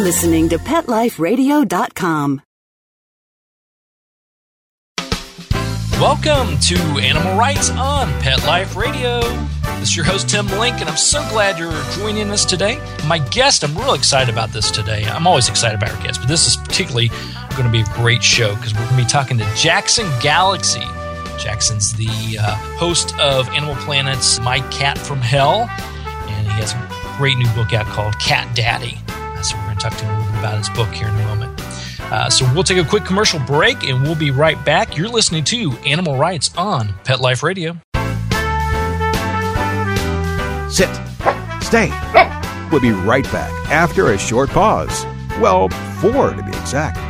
listening to PetLifeRadio.com. Welcome to Animal Writes on Pet Life Radio. This is your host, Tim Link, and I'm so glad you're joining us today. My guest, I'm real excited about this today. I'm always excited about our guests, but this is particularly going to be a great show because we're going to be talking to Jackson Galaxy. Jackson's the uh, host of Animal Planet's My Cat from Hell, and he has a great new book out called Cat Daddy. So we're going to talk to him a little bit about his book here in a moment. Uh, so we'll take a quick commercial break and we'll be right back. You're listening to Animal Writes on Pet Life Radio. Sit. Stay. We'll be right back after a short pause. Well, four to be exact.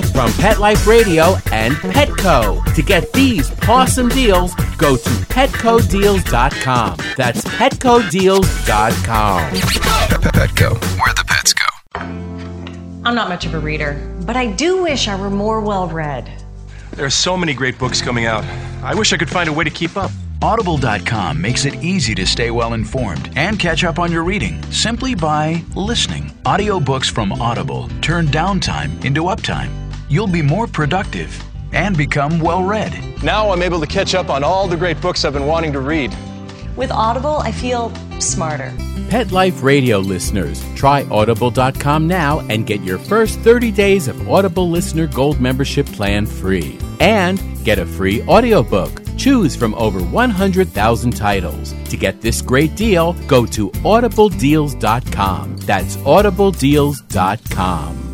From Pet Life Radio and Petco. To get these awesome deals, go to petcodeals.com. That's petcodeals.com. Petco, where the pets go. I'm not much of a reader, but I do wish I were more well read. There are so many great books coming out. I wish I could find a way to keep up. Audible.com makes it easy to stay well informed and catch up on your reading simply by listening. Audiobooks from Audible turn downtime into uptime. You'll be more productive and become well read. Now I'm able to catch up on all the great books I've been wanting to read. With Audible, I feel smarter. Pet Life Radio listeners, try audible.com now and get your first 30 days of Audible Listener Gold membership plan free. And get a free audiobook. Choose from over 100,000 titles. To get this great deal, go to audibledeals.com. That's audibledeals.com.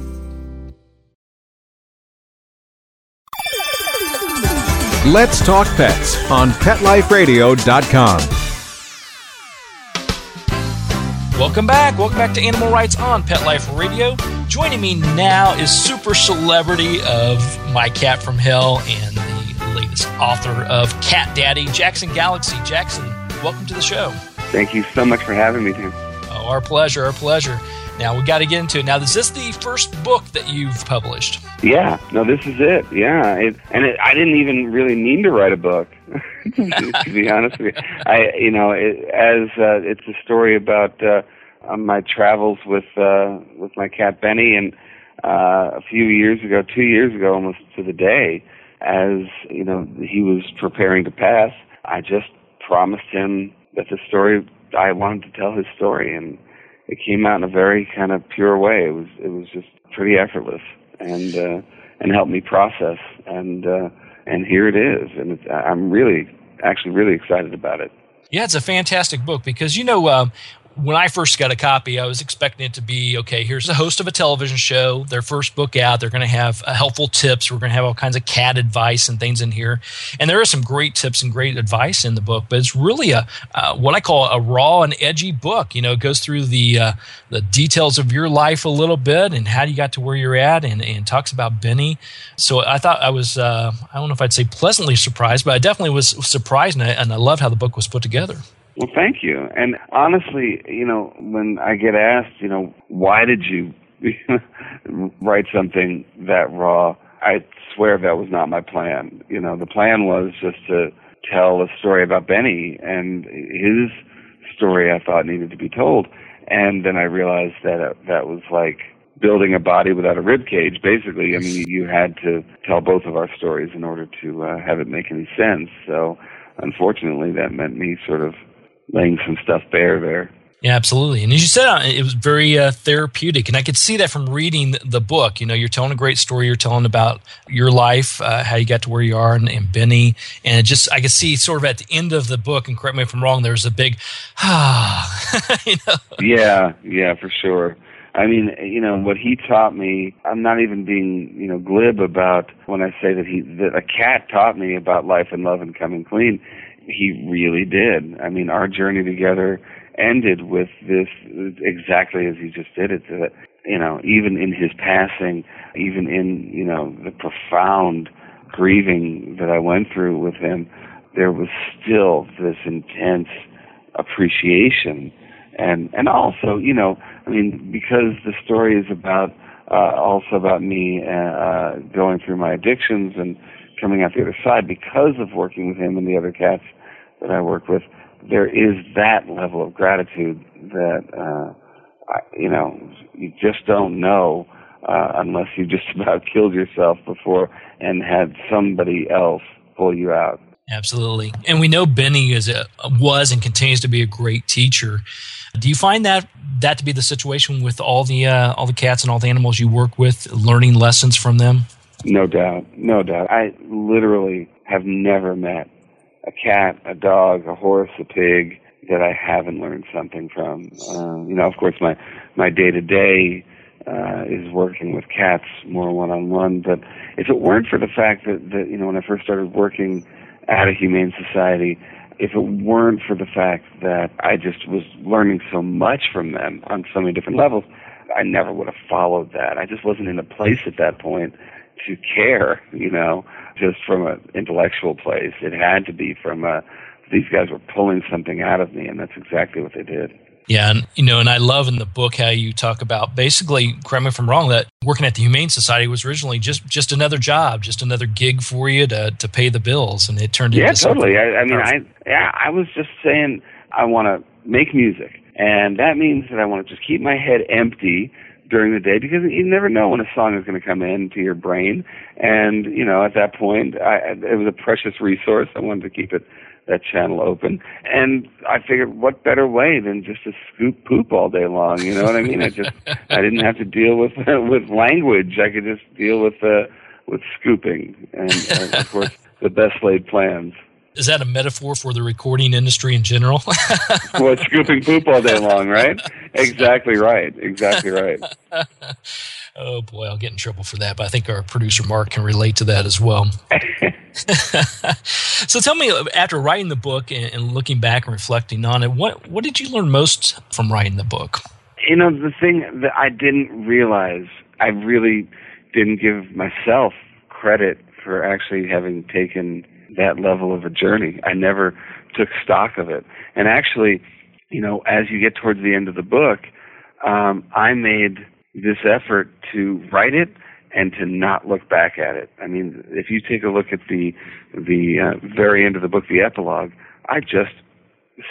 Let's talk pets on PetLifeRadio.com. Welcome back. Welcome back to Animal Writes on Pet Life Radio. Joining me now is super celebrity of My Cat from Hell and the latest author of Cat Daddy, Jackson Galaxy. Jackson, welcome to the show. Thank you so much for having me, Tim. Oh, our pleasure, our pleasure. Now we got to get into it. Now, is this the first book that you've published? Yeah, no, this is it. Yeah, it, and it, I didn't even really mean to write a book, to be honest with you. I, you know, it, as uh, it's a story about uh, uh, my travels with uh, with my cat Benny, and uh, a few years ago, two years ago, almost to the day, as you know, he was preparing to pass. I just promised him that the story I wanted to tell his story, and it came out in a very kind of pure way. It was it was just pretty effortless and uh, and helped me process and uh, and here it is, and it's, I'm really actually really excited about it. Yeah, it's a fantastic book because you know um, when I first got a copy, I was expecting it to be okay. Here's the host of a television show, their first book out. They're going to have uh, helpful tips. We're going to have all kinds of cat advice and things in here, and there are some great tips and great advice in the book. But it's really a uh, what I call a raw and edgy book. You know, it goes through the uh, the details of your life a little bit and how you got to where you're at, and, and talks about Benny. So I thought I was uh, I don't know if I'd say pleasantly surprised, but I definitely was surprised, and I, and I love how the book was put together. Well, thank you. And honestly, you know, when I get asked, you know, why did you write something that raw? I swear that was not my plan. You know, the plan was just to tell a story about Benny and his story I thought needed to be told. And then I realized that uh, that was like building a body without a rib cage, basically. I mean, you had to tell both of our stories in order to uh, have it make any sense. So, unfortunately, that meant me sort of laying some stuff bare there. Yeah, absolutely. And as you said, uh, it was very uh, therapeutic, and I could see that from reading the book. You know, you're telling a great story. You're telling about your life, uh, how you got to where you are, and, and Benny. And it just, I could see sort of at the end of the book. And correct me if I'm wrong. There's a big, ah, you know. Yeah, yeah, for sure. I mean, you know, what he taught me, I'm not even being, you know, glib about when I say that he, that a cat taught me about life and love and coming clean. He really did. I mean, our journey together ended with this exactly as he just did it. That you know, even in his passing, even in you know the profound grieving that I went through with him, there was still this intense appreciation, and and also you know, I mean, because the story is about uh, also about me uh, uh, going through my addictions and coming out the other side because of working with him and the other cats that I work with. There is that level of gratitude that uh, I, you know you just don't know uh, unless you just about killed yourself before and had somebody else pull you out. Absolutely, and we know Benny is a was and continues to be a great teacher. Do you find that that to be the situation with all the uh, all the cats and all the animals you work with, learning lessons from them? No doubt, no doubt. I literally have never met a cat, a dog, a horse, a pig that I haven't learned something from. Uh, you know, of course, my my day to day is working with cats more one on one. But if it weren't for the fact that that you know when I first started working at a humane society, if it weren't for the fact that I just was learning so much from them on so many different levels, I never would have followed that. I just wasn't in a place at that point to care, you know, just from an intellectual place. It had to be from a, these guys were pulling something out of me, and that's exactly what they did. Yeah, and you know, and I love in the book how you talk about basically, correct me if I'm wrong, that working at the Humane Society was originally just just another job, just another gig for you to to pay the bills, and it turned into something. yeah, into totally. I, I mean, I yeah, I was just saying I want to make music, and that means that I want to just keep my head empty during the day because you never know when a song is going to come into your brain, and you know, at that point, I, it was a precious resource. I wanted to keep it that channel open. And I figured, what better way than just to scoop poop all day long? You know what I mean? I just I didn't have to deal with with language. I could just deal with uh, with scooping, and, and of course the best laid plans. Is that a metaphor for the recording industry in general? well, it's scooping poop all day long, right? Exactly right. Exactly right. oh boy, I'll get in trouble for that, but I think our producer Mark can relate to that as well. so tell me, after writing the book and, and, looking back and reflecting on it, what what did you learn most from writing the book? You know, the thing that I didn't realize, I really didn't give myself credit for actually having taken that level of a journey. I never took stock of it, and actually, you know, as you get towards the end of the book, um, I made this effort to write it and to not look back at it. I mean, if you take a look at the the uh, very end of the book, the epilogue, I just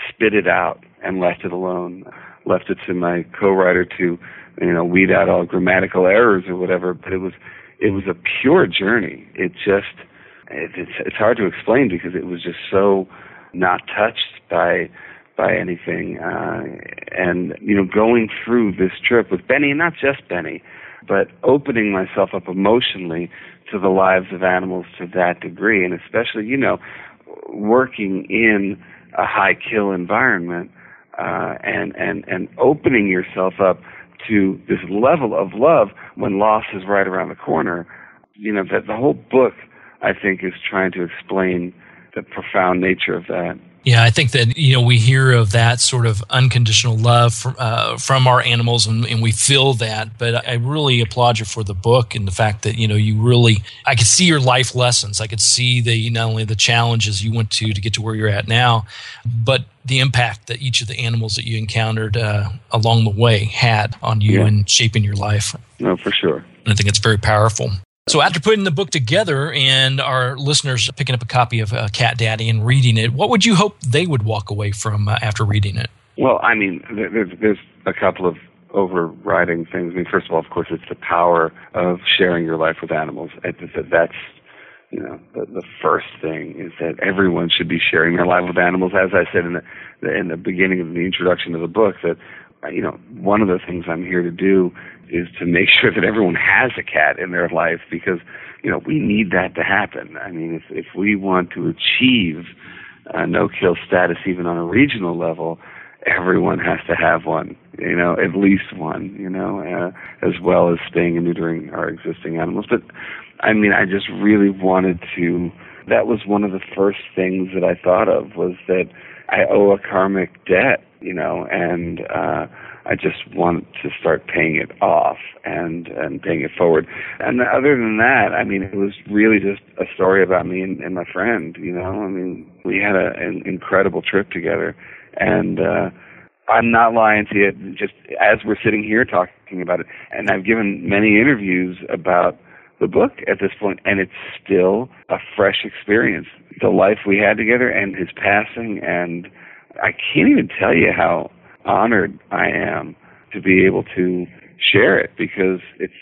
spit it out and left it alone. Left it to my co-writer to, you know, weed out all grammatical errors or whatever. But it was it was a pure journey. It just it, it's it's hard to explain because it was just so not touched by by anything. Uh, and you know, going through this trip with Benny, and not just Benny, but opening myself up emotionally to the lives of animals to that degree, and especially, you know, working in a high kill environment, uh, and and and opening yourself up to this level of love when loss is right around the corner. You know, that the whole book, I think, is trying to explain the profound nature of that. Yeah, I think that you know we hear of that sort of unconditional love from uh, from our animals, and, and, we feel that. But I really applaud you for the book and the fact that you know you really I could see your life lessons. I could see the not only the challenges you went to to get to where you're at now, but the impact that each of the animals that you encountered uh, along the way had on you yeah. and shaping your life. No, for sure. And I think it's very powerful. So after putting the book together and our listeners picking up a copy of uh, Cat Daddy and reading it, what would you hope they would walk away from uh, after reading it? Well, I mean, there's, there's a couple of overriding things. I mean, first of all, of course, it's the power of sharing your life with animals. That's you know the, the first thing is that everyone should be sharing their life with animals. As I said in the in the beginning of the introduction of the book, that you know one of the things I'm here to do is to make sure that everyone has a cat in their life because you know we need that to happen. I mean, if if we want to achieve uh, no kill status even on a regional level, everyone has to have one. You know, at least one. You know, uh, as well as spaying and neutering our existing animals. But I mean, I just really wanted to. That was one of the first things that I thought of was that I owe a karmic debt, you know, and uh, I just want to start paying it off and and paying it forward. And other than that, I mean, it was really just a story about me and, and my friend. You know, I mean, we had a, an incredible trip together, and uh, I'm not lying to you. Just as we're sitting here talking about it, and I've given many interviews about the book at this point, and it's still a fresh experience. The life we had together and his passing, and I can't even tell you how honored I am to be able to share it because it's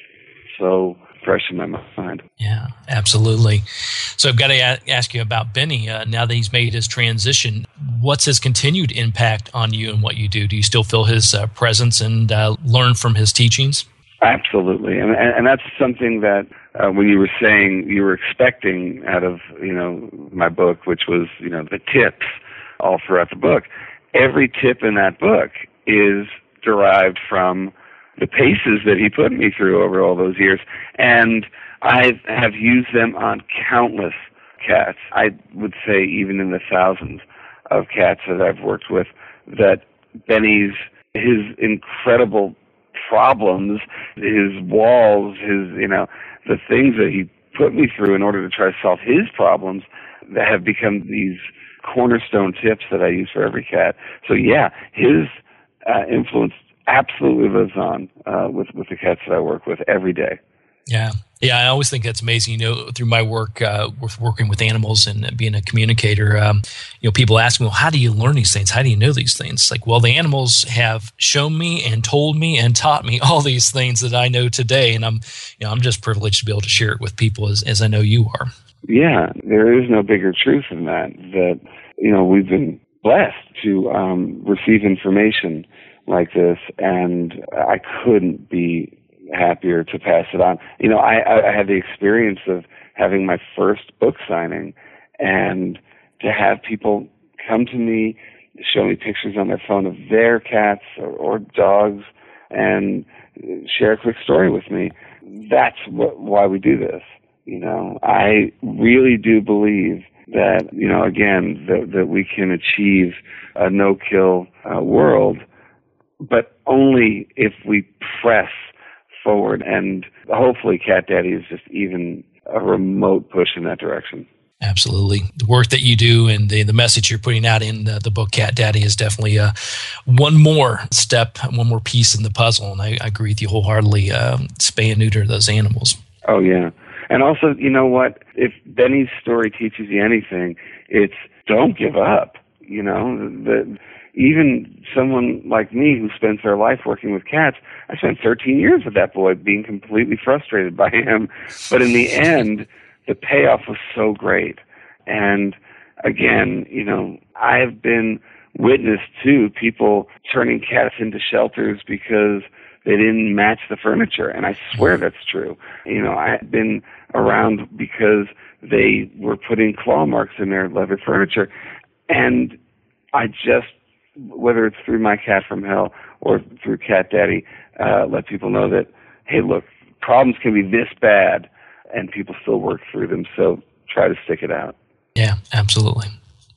so fresh in my mind. Yeah, absolutely. So I've got to ask you about Benny. Uh, now that he's made his transition, what's his continued impact on you and what you do? Do you still feel his uh, presence and uh, learn from his teachings? Absolutely, and and, that's something that uh, when you were saying you were expecting out of you know my book, which was you know the tips all throughout the book. Every tip in that book is derived from the paces that he put me through over all those years, and I have used them on countless cats. I would say even in the thousands of cats that I've worked with. That Benny's his incredible problems, his walls, his you know the things that he put me through in order to try to solve his problems that have become these cornerstone tips that I use for every cat. So yeah, his uh, influence absolutely lives on uh, with with the cats that I work with every day. Yeah. Yeah, I always think that's amazing. You know, through my work uh, with working with animals and being a communicator, um, you know, people ask me, "Well, how do you learn these things? How do you know these things?" Like, well, the animals have shown me and told me and taught me all these things that I know today, and I'm, you know, I'm just privileged to be able to share it with people as, as I know you are. Yeah, there is no bigger truth than that. That you know, we've been blessed to um, receive information like this, and I couldn't be happier to pass it on. You know, I, I had the experience of having my first book signing and to have people come to me, show me pictures on their phone of their cats or, or dogs and share a quick story with me. That's what, why we do this. You know, I really do believe that, you know, again, that, that we can achieve a no-kill uh, world, but only if we press forward. And hopefully, Cat Daddy is just even a remote push in that direction. Absolutely. The work that you do and the, the message you're putting out in the, the book Cat Daddy is definitely uh, one more step, one more piece in the puzzle. And I, I agree with you wholeheartedly. Uh, spay and neuter those animals. Oh, yeah. And also, you know what? If Benny's story teaches you anything, it's don't give up. You know, the, even someone like me who spends their life working with cats, I spent 13 years with that boy being completely frustrated by him. But in the end, the payoff was so great. And again, you know, I've been witness to people turning cats into shelters because they didn't match the furniture. And I swear mm-hmm. that's true. You know, I've been around because they were putting claw marks in their leather furniture. And I just whether it's through my cat from hell or through cat daddy uh, let people know that hey look problems can be this bad and people still work through them so try to stick it out yeah absolutely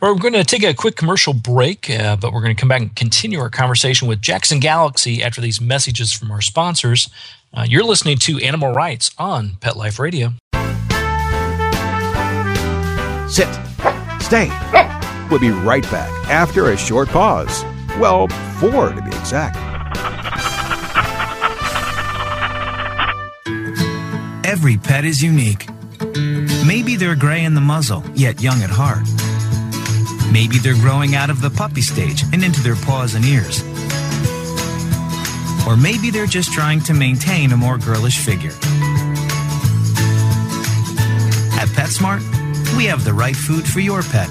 well, we're going to take a quick commercial break, uh, but we're going to come back and continue our conversation with Jackson Galaxy after these messages from our sponsors. Uh, you're listening to Animal Writes on Pet Life Radio. Sit. Stay. We'll be right back after a short pause. Well, four to be exact. Every pet is unique. Maybe they're gray in the muzzle, yet young at heart. Maybe they're growing out of the puppy stage and into their paws and ears. Or maybe they're just trying to maintain a more girlish figure. At PetSmart, we have the right food for your pet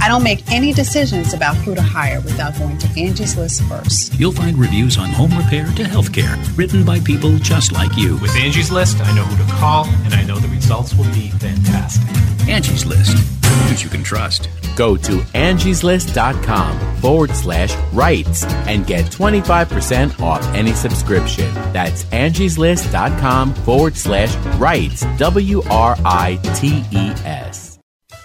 I don't make any decisions about who to hire without going to Angie's List first. You'll find reviews on home repair to healthcare, written by people just like you. With Angie's List, I know who to call, and I know the results will be fantastic. Angie's List, who you can trust. Go to angieslist.com forward slash writes and get 25% off any subscription. That's angieslist.com forward slash writes, W R I T E S.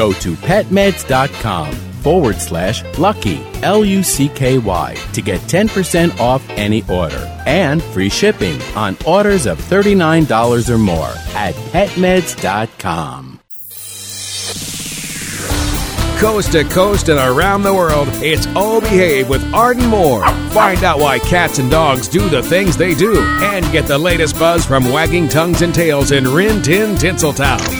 Go to petmeds.com forward slash lucky, L U C K Y, to get 10% off any order and free shipping on orders of $39 or more at petmeds.com. Coast to coast and around the world, it's All Behave with Arden Moore. Find out why cats and dogs do the things they do and get the latest buzz from wagging tongues and tails in Rin Tin Tinseltown.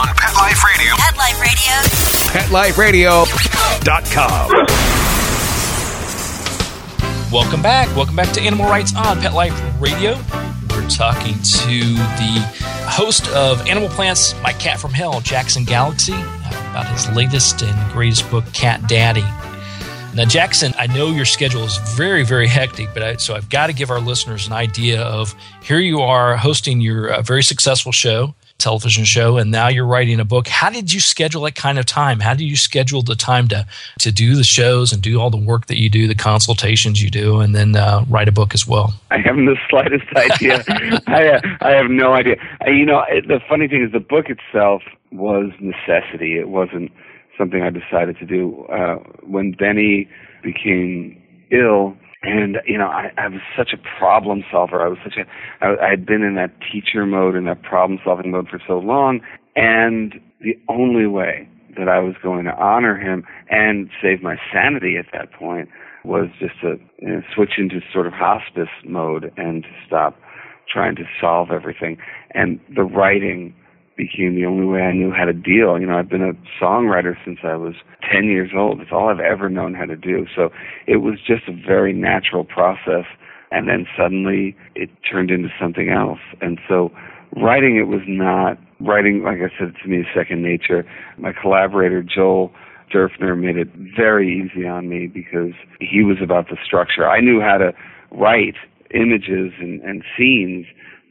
Pet Life Radio. Pet Life Radio. PetLifeRadio.com. Welcome back. Welcome back to Animal Writes on Pet Life Radio. We're talking to the host of Animal Planet's, My Cat from Hell, Jackson Galaxy, about his latest and greatest book, Cat Daddy. Now, Jackson, I know your schedule is very, very hectic, but I, so I've got to give our listeners an idea of here you are hosting your uh, very successful show, television show, and now you're writing a book. How did you schedule that kind of time? How do you schedule the time to to do the shows and do all the work that you do, the consultations you do, and then uh, write a book as well? I haven't the slightest idea. I uh, I have no idea. Uh, you know, it, the funny thing is, the book itself was necessity. It wasn't something I decided to do uh, when Benny became ill. And you know, I, I was such a problem solver. I was such a, I, I had been in that teacher mode and that problem solving mode for so long, and the only way that I was going to honor him and save my sanity at that point was just to you know, switch into sort of hospice mode and to stop trying to solve everything. And the writing became the only way I knew how to deal. You know, I've been a songwriter since I was 10 years old. It's all I've ever known how to do. So it was just a very natural process. And then suddenly it turned into something else. And so writing it was not, writing, like I said, to me second nature. My collaborator, Joel, Derfner made it very easy on me because he was about the structure. I knew how to write images and, and scenes,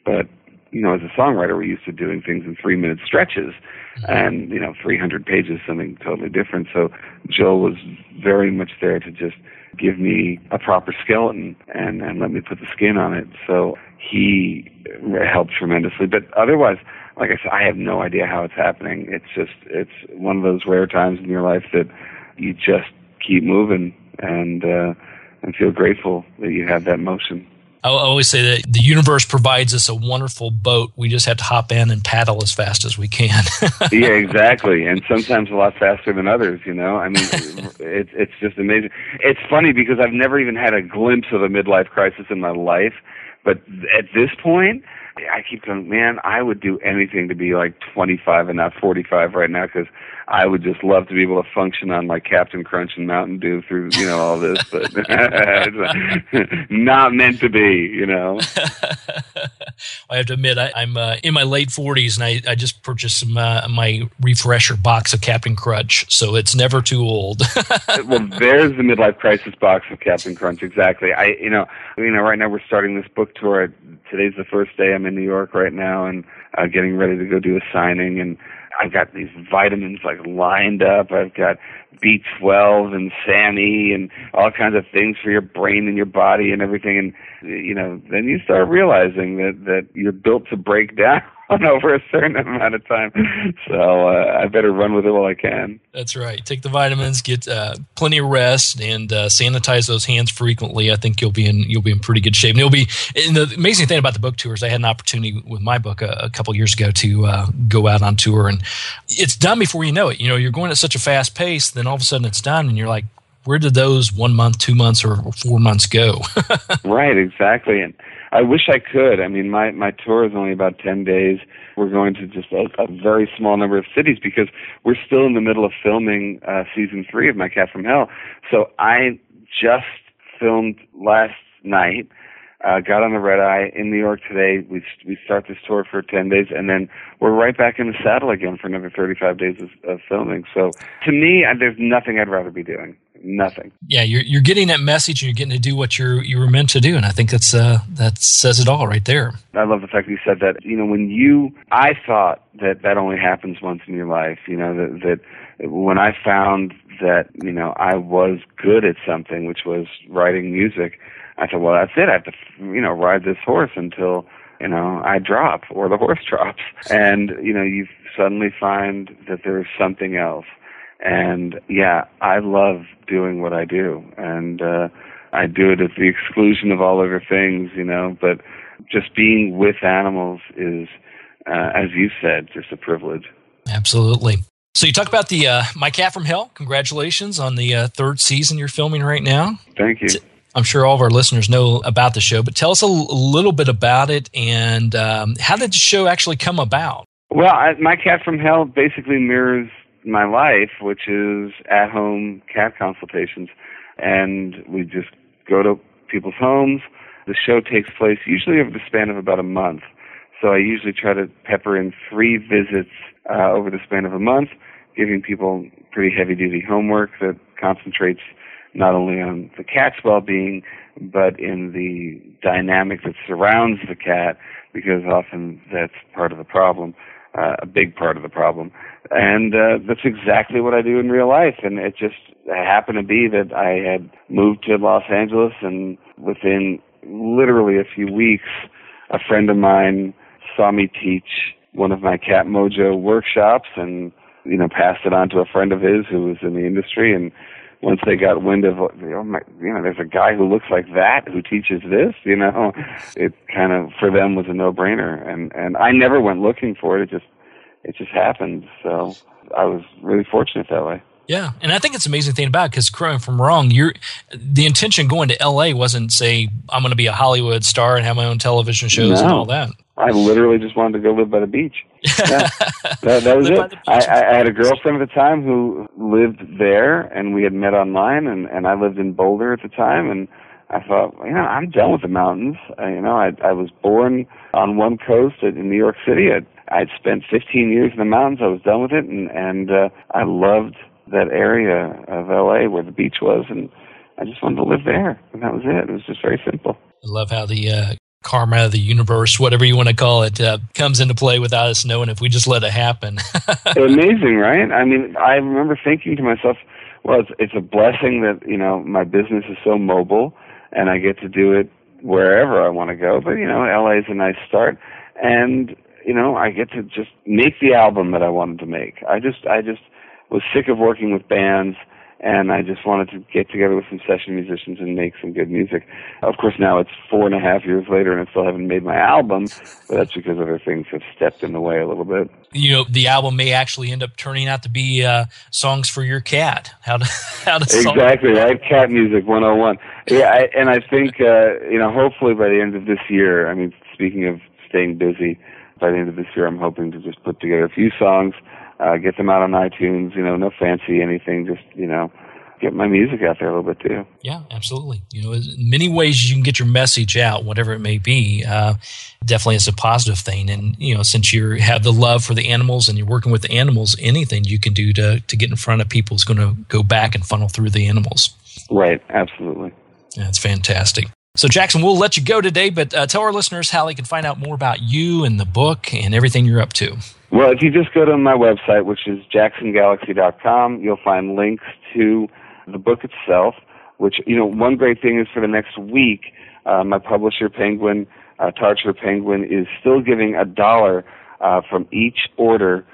but you know, as a songwriter, we're used to doing things in three minute stretches and, you know, 300 pages, something totally different. So Joe was very much there to just give me a proper skeleton and, and let me put the skin on it. So he helped tremendously. But otherwise, like I said, I have no idea how it's happening. It's just, it's one of those rare times in your life that you just keep moving and, uh, and feel grateful that you have that motion. I always say that the universe provides us a wonderful boat. We just have to hop in and paddle as fast as we can. yeah, exactly, and sometimes a lot faster than others. You know, I mean, it's it's just amazing. It's funny because I've never even had a glimpse of a midlife crisis in my life, but at this point, I keep going, man, I would do anything to be like 25 and not 45 right now because I would just love to be able to function on like Captain Crunch and Mountain Dew through, you know, all this, but not meant to be, you know. I have to admit, I, am uh, in my late 40s and I, I just purchased some, uh, my refresher box of Captain Crunch, so it's never too old. well, there's the midlife crisis box of Captain Crunch, exactly. I, you know, you know, right now we're starting this book tour. Today's the first day I'm in New York right now and uh, getting ready to go do a signing and I've got these vitamins like lined up. I've got B12 and SAMe and all kinds of things for your brain and your body and everything. And you know, then you start realizing that that you're built to break down over a certain amount of time. So uh, I better run with it while I can. That's right. Take the vitamins, get uh, plenty of rest, and uh, sanitize those hands frequently. I think you'll be in you'll be in pretty good shape. And you'll be. And the amazing thing about the book tours, I had an opportunity with my book a, a couple years ago to uh, go out on tour, and it's done before you know it. You know, you're going at such a fast pace, then all of a sudden it's done, and you're like, where did those one month, two months, or four months go? right, exactly. And I wish I could. I mean, my my tour is only about ten days. We're going to just a, a very small number of cities because we're still in the middle of filming uh, season three of My Cat from Hell. So I just filmed last night. Uh, got on the red eye in New York today. We we start this tour for ten days, and then we're right back in the saddle again for another thirty-five days of, of filming. So to me, I, there's nothing I'd rather be doing nothing. Yeah, you're you're getting that message, and you're getting to do what you're you were meant to do, and I think that's uh that says it all right there. I love the fact that you said that. You know, when you, I thought that that only happens once in your life. You know that that when I found that you know I was good at something, which was writing music, I thought, well, that's it. I have to you know ride this horse until you know I drop or the horse drops, and you know you suddenly find that there's something else and yeah, I love doing what I do, and uh, I do it at the exclusion of all other things, you know. But just being with animals is, uh, as you said, just a privilege. Absolutely. So you talk about the uh, My Cat from Hell. Congratulations on the uh, third season you're filming right now. Thank you. I'm sure all of our listeners know about the show, but tell us a, l- a little bit about it and um, how did the show actually come about? Well, I, My Cat from Hell basically mirrors my life, which is at home cat consultations. And we just go to people's homes. The show takes place usually over the span of about a month. So I usually try to pepper in three visits uh, over the span of a month, giving people pretty heavy duty homework that concentrates not only on the cat's well being, but in the dynamic that surrounds the cat, because often that's part of the problem, uh, a big part of the problem and uh, that's exactly what I do in real life. And it just happened to be that I had moved to Los Angeles, and within literally a few weeks, a friend of mine saw me teach one of my Cat Mojo workshops, and you know passed it on to a friend of his who was in the industry, and once they got wind of, oh my, you know, there's a guy who looks like that who teaches this, you know, it kind of for them was a no-brainer, and and I never went looking for it. It just it just happened. So I was really fortunate that way. Yeah, and I think it's an amazing thing about because correct from wrong, you're the intention going to L.A. wasn't say I'm going to be a Hollywood star and have my own television shows no. and all that. I literally just wanted to go live by the beach. Yeah, that, that was it. I, I had a girlfriend at the time who lived there, and we had met online, and and I lived in Boulder at the time, and I thought, you know, I'm done with the mountains. I, you know, I I was born on one coast in New York City. I I'd spent 15 years in the mountains. I was done with it, and and uh, I loved that area of LA where the beach was, and I just wanted to live there, and that was it. It was just very simple. I love how the uh, karma, the universe, whatever you want to call it, uh, comes into play without us knowing if we just let it happen. Amazing, right? I mean, I remember thinking to myself, well, it's, it's a blessing that you know my business is so mobile, and I get to do it wherever I want to go. But you know, LA is a nice start, and you know, I get to just make the album that I wanted to make. I just, I just was sick of working with bands and I just wanted to get together with some session musicians and make some good music. Of course, now it's four and a half years later, and I still haven't made my album, but that's because other things have stepped in the way a little bit. You know, the album may actually end up turning out to be uh, songs for your cat. How to how to exactly right? Cat music 101. Yeah, I, and I think uh, you know, hopefully by the end of this year. I mean, speaking of staying busy by the end of this year, I'm hoping to just put together a few songs, uh, get them out on iTunes. You know, no fancy anything, just you know, get my music out there a little bit too. Yeah, absolutely. You know, many ways you can get your message out, whatever it may be. Uh, definitely, it's a positive thing. And you know, since you have the love for the animals and you're working with the animals, anything you can do to to get in front of people is going to go back and funnel through the animals. Right. Absolutely. That's fantastic. So, Jackson, we'll let you go today, but uh, tell our listeners how they can find out more about you and the book and everything you're up to. Well, if you just go to my website, which is jacksongalaxy.com, you'll find links to the book itself. Which you know, one great thing is for the next week, uh, my publisher Penguin, uh, Tarcher Penguin, is still giving a dollar uh, from each order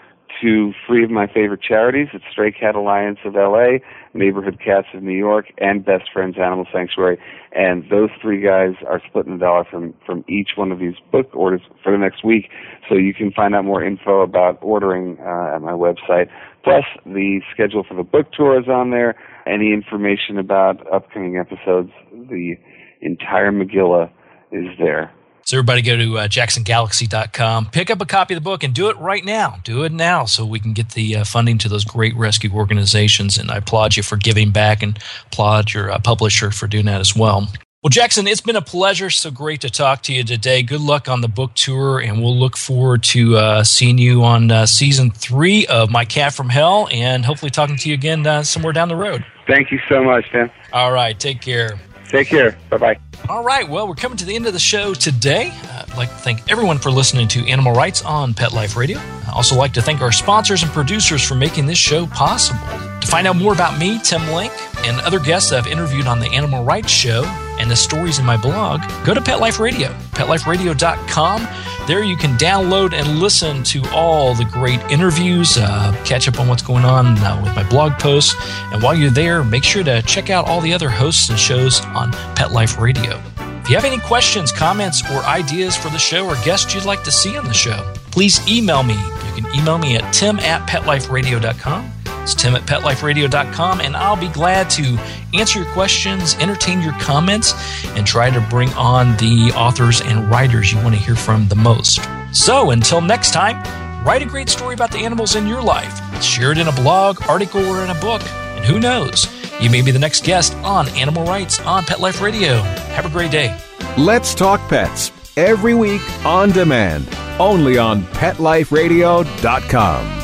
to three of my favorite charities. It's Stray Cat Alliance of LA, Neighborhood Cats of New York, and Best Friends Animal Sanctuary. And those three guys are splitting a dollar from, from each one of these book orders for the next week. So you can find out more info about ordering uh, at my website. Plus, the schedule for the book tour is on there. Any information about upcoming episodes, the entire Megillah is there. So everybody go to uh, jacksongalaxy.com, pick up a copy of the book, and do it right now. Do it now so we can get the uh, funding to those great rescue organizations. And I applaud you for giving back and applaud your uh, publisher for doing that as well. Well, Jackson, it's been a pleasure. So great to talk to you today. Good luck on the book tour, and we'll look forward to uh, seeing you on uh, season three of My Cat from Hell, and hopefully talking to you again uh, somewhere down the road. Thank you so much, Tim. All right, take care. Take care. Bye bye. All right. Well, we're coming to the end of the show today. I'd like to thank everyone for listening to Animal Writes on Pet Life Radio. I also like to thank our sponsors and producers for making this show possible. To find out more about me, Tim Link, and other guests I've interviewed on the Animal Writes Show and the stories in my blog, go to Pet Life Radio, petliferadio.com. There you can download and listen to all the great interviews, uh, catch up on what's going on uh, with my blog posts. And while you're there, make sure to check out all the other hosts and shows on Pet Life Radio. If you have any questions, comments, or ideas for the show or guests you'd like to see on the show, please email me. You can email me at tim at petliferadio.com. It's tim at petliferadio.com, and I'll be glad to answer your questions, entertain your comments, and try to bring on the authors and writers you want to hear from the most. So until next time, write a great story about the animals in your life, share it in a blog, article, or in a book, and who knows? You may be the next guest on Animal Writes on Pet Life Radio. Have a great day. Let's Talk Pets every week on demand, only on PetLifeRadio.com.